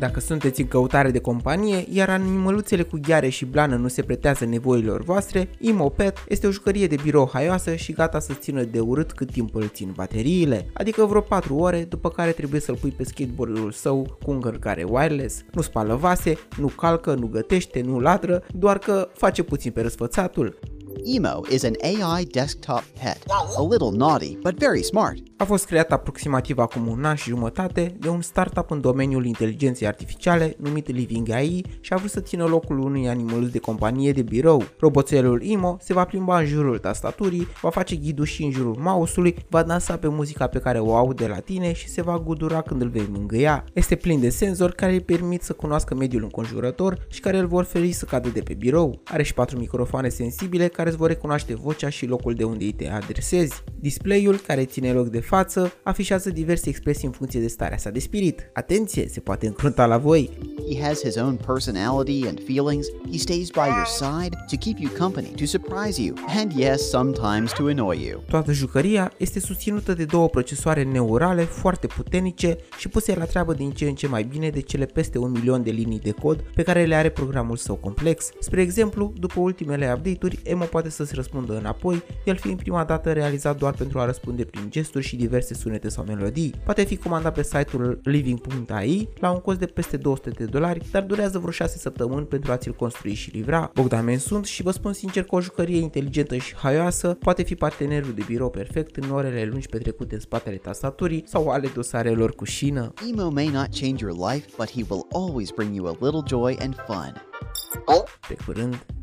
Dacă sunteți în căutare de companie, iar animăluțele cu gheare și blană nu se pretează nevoilor voastre, Imopet este o jucărie de birou haioasă și gata să țină de urât cât timp îl țin bateriile, adică vreo 4 ore, după care trebuie să-l pui pe skateboardul său cu încărcare wireless. Nu spală vase, nu calcă, nu gătește, nu ladră, doar că face puțin pe răsfățatul. Emo is an AI desktop pet, a little naughty but very smart. A fost creat aproximativ acum un an și jumătate de un startup în domeniul inteligenței artificiale numit Living AI și a vrut să țină locul unui animal de companie de birou. Roboțelul Imo se va plimba în jurul tastaturii, va face ghiduși în jurul mouse-ului, va dansa pe muzica pe care o aude la tine și se va gudura când îl vei mângâia. Este plin de senzori care îi permit să cunoască mediul înconjurător și care îl vor feri să cadă de pe birou. Are și patru microfoane sensibile care îți vor recunoaște vocea și locul de unde îi te adresezi. Display-ul, care ține loc de față, afișează diverse expresii în funcție de starea sa de spirit. Atenție, se poate încrunta la voi! He has his own personality and feelings. He stays by your side to keep you company, to surprise you, and yes, sometimes to annoy you. Toată jucăria este susținută de două procesoare neurale foarte puternice și puse la treabă din ce în ce mai bine de cele peste un milion de linii de cod pe care le are programul său complex. Spre exemplu, după ultimele update-uri, Emo poate să-ți răspundă înapoi, el fiind prima dată realizat doar pentru a răspunde prin gesturi și diverse sunete sau melodii. Poate fi comandat pe site-ul living.ai la un cost de peste 200 de dolari, dar durează vreo 6 săptămâni pentru a ți-l construi și livra. Bogdan Men sunt și vă spun sincer că o jucărie inteligentă și haioasă poate fi partenerul de birou perfect în orele lungi petrecute în spatele tastaturii sau ale dosarelor cu șină. Emo may not change your life, but he will always bring you a little joy and fun. Pe curând!